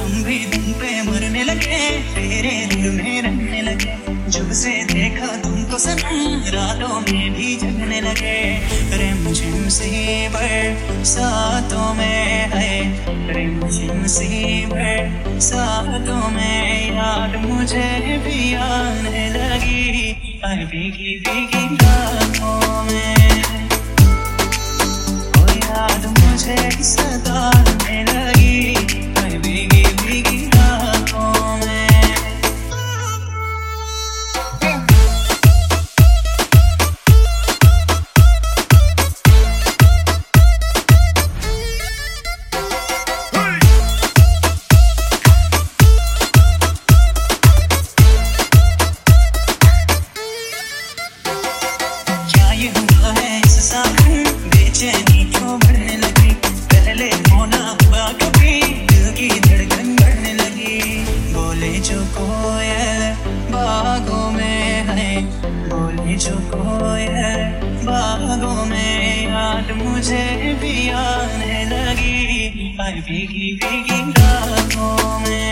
भी तुम पे मरने लगे, तेरे दिल में रहने लगे। जब से देखा तुमको सनम रातों में भी जगने लगे। रे मुझे मुसीबत सातों में है। रे मुझे मुसीबत सातों में याद मुझे भी आने लगी। हर भीगी भीगी रातों में। याद मुझे सदा आने लगी। जो कोयल बागों में याद मुझे भी आने लगी। हर भीगी भीगी रातों में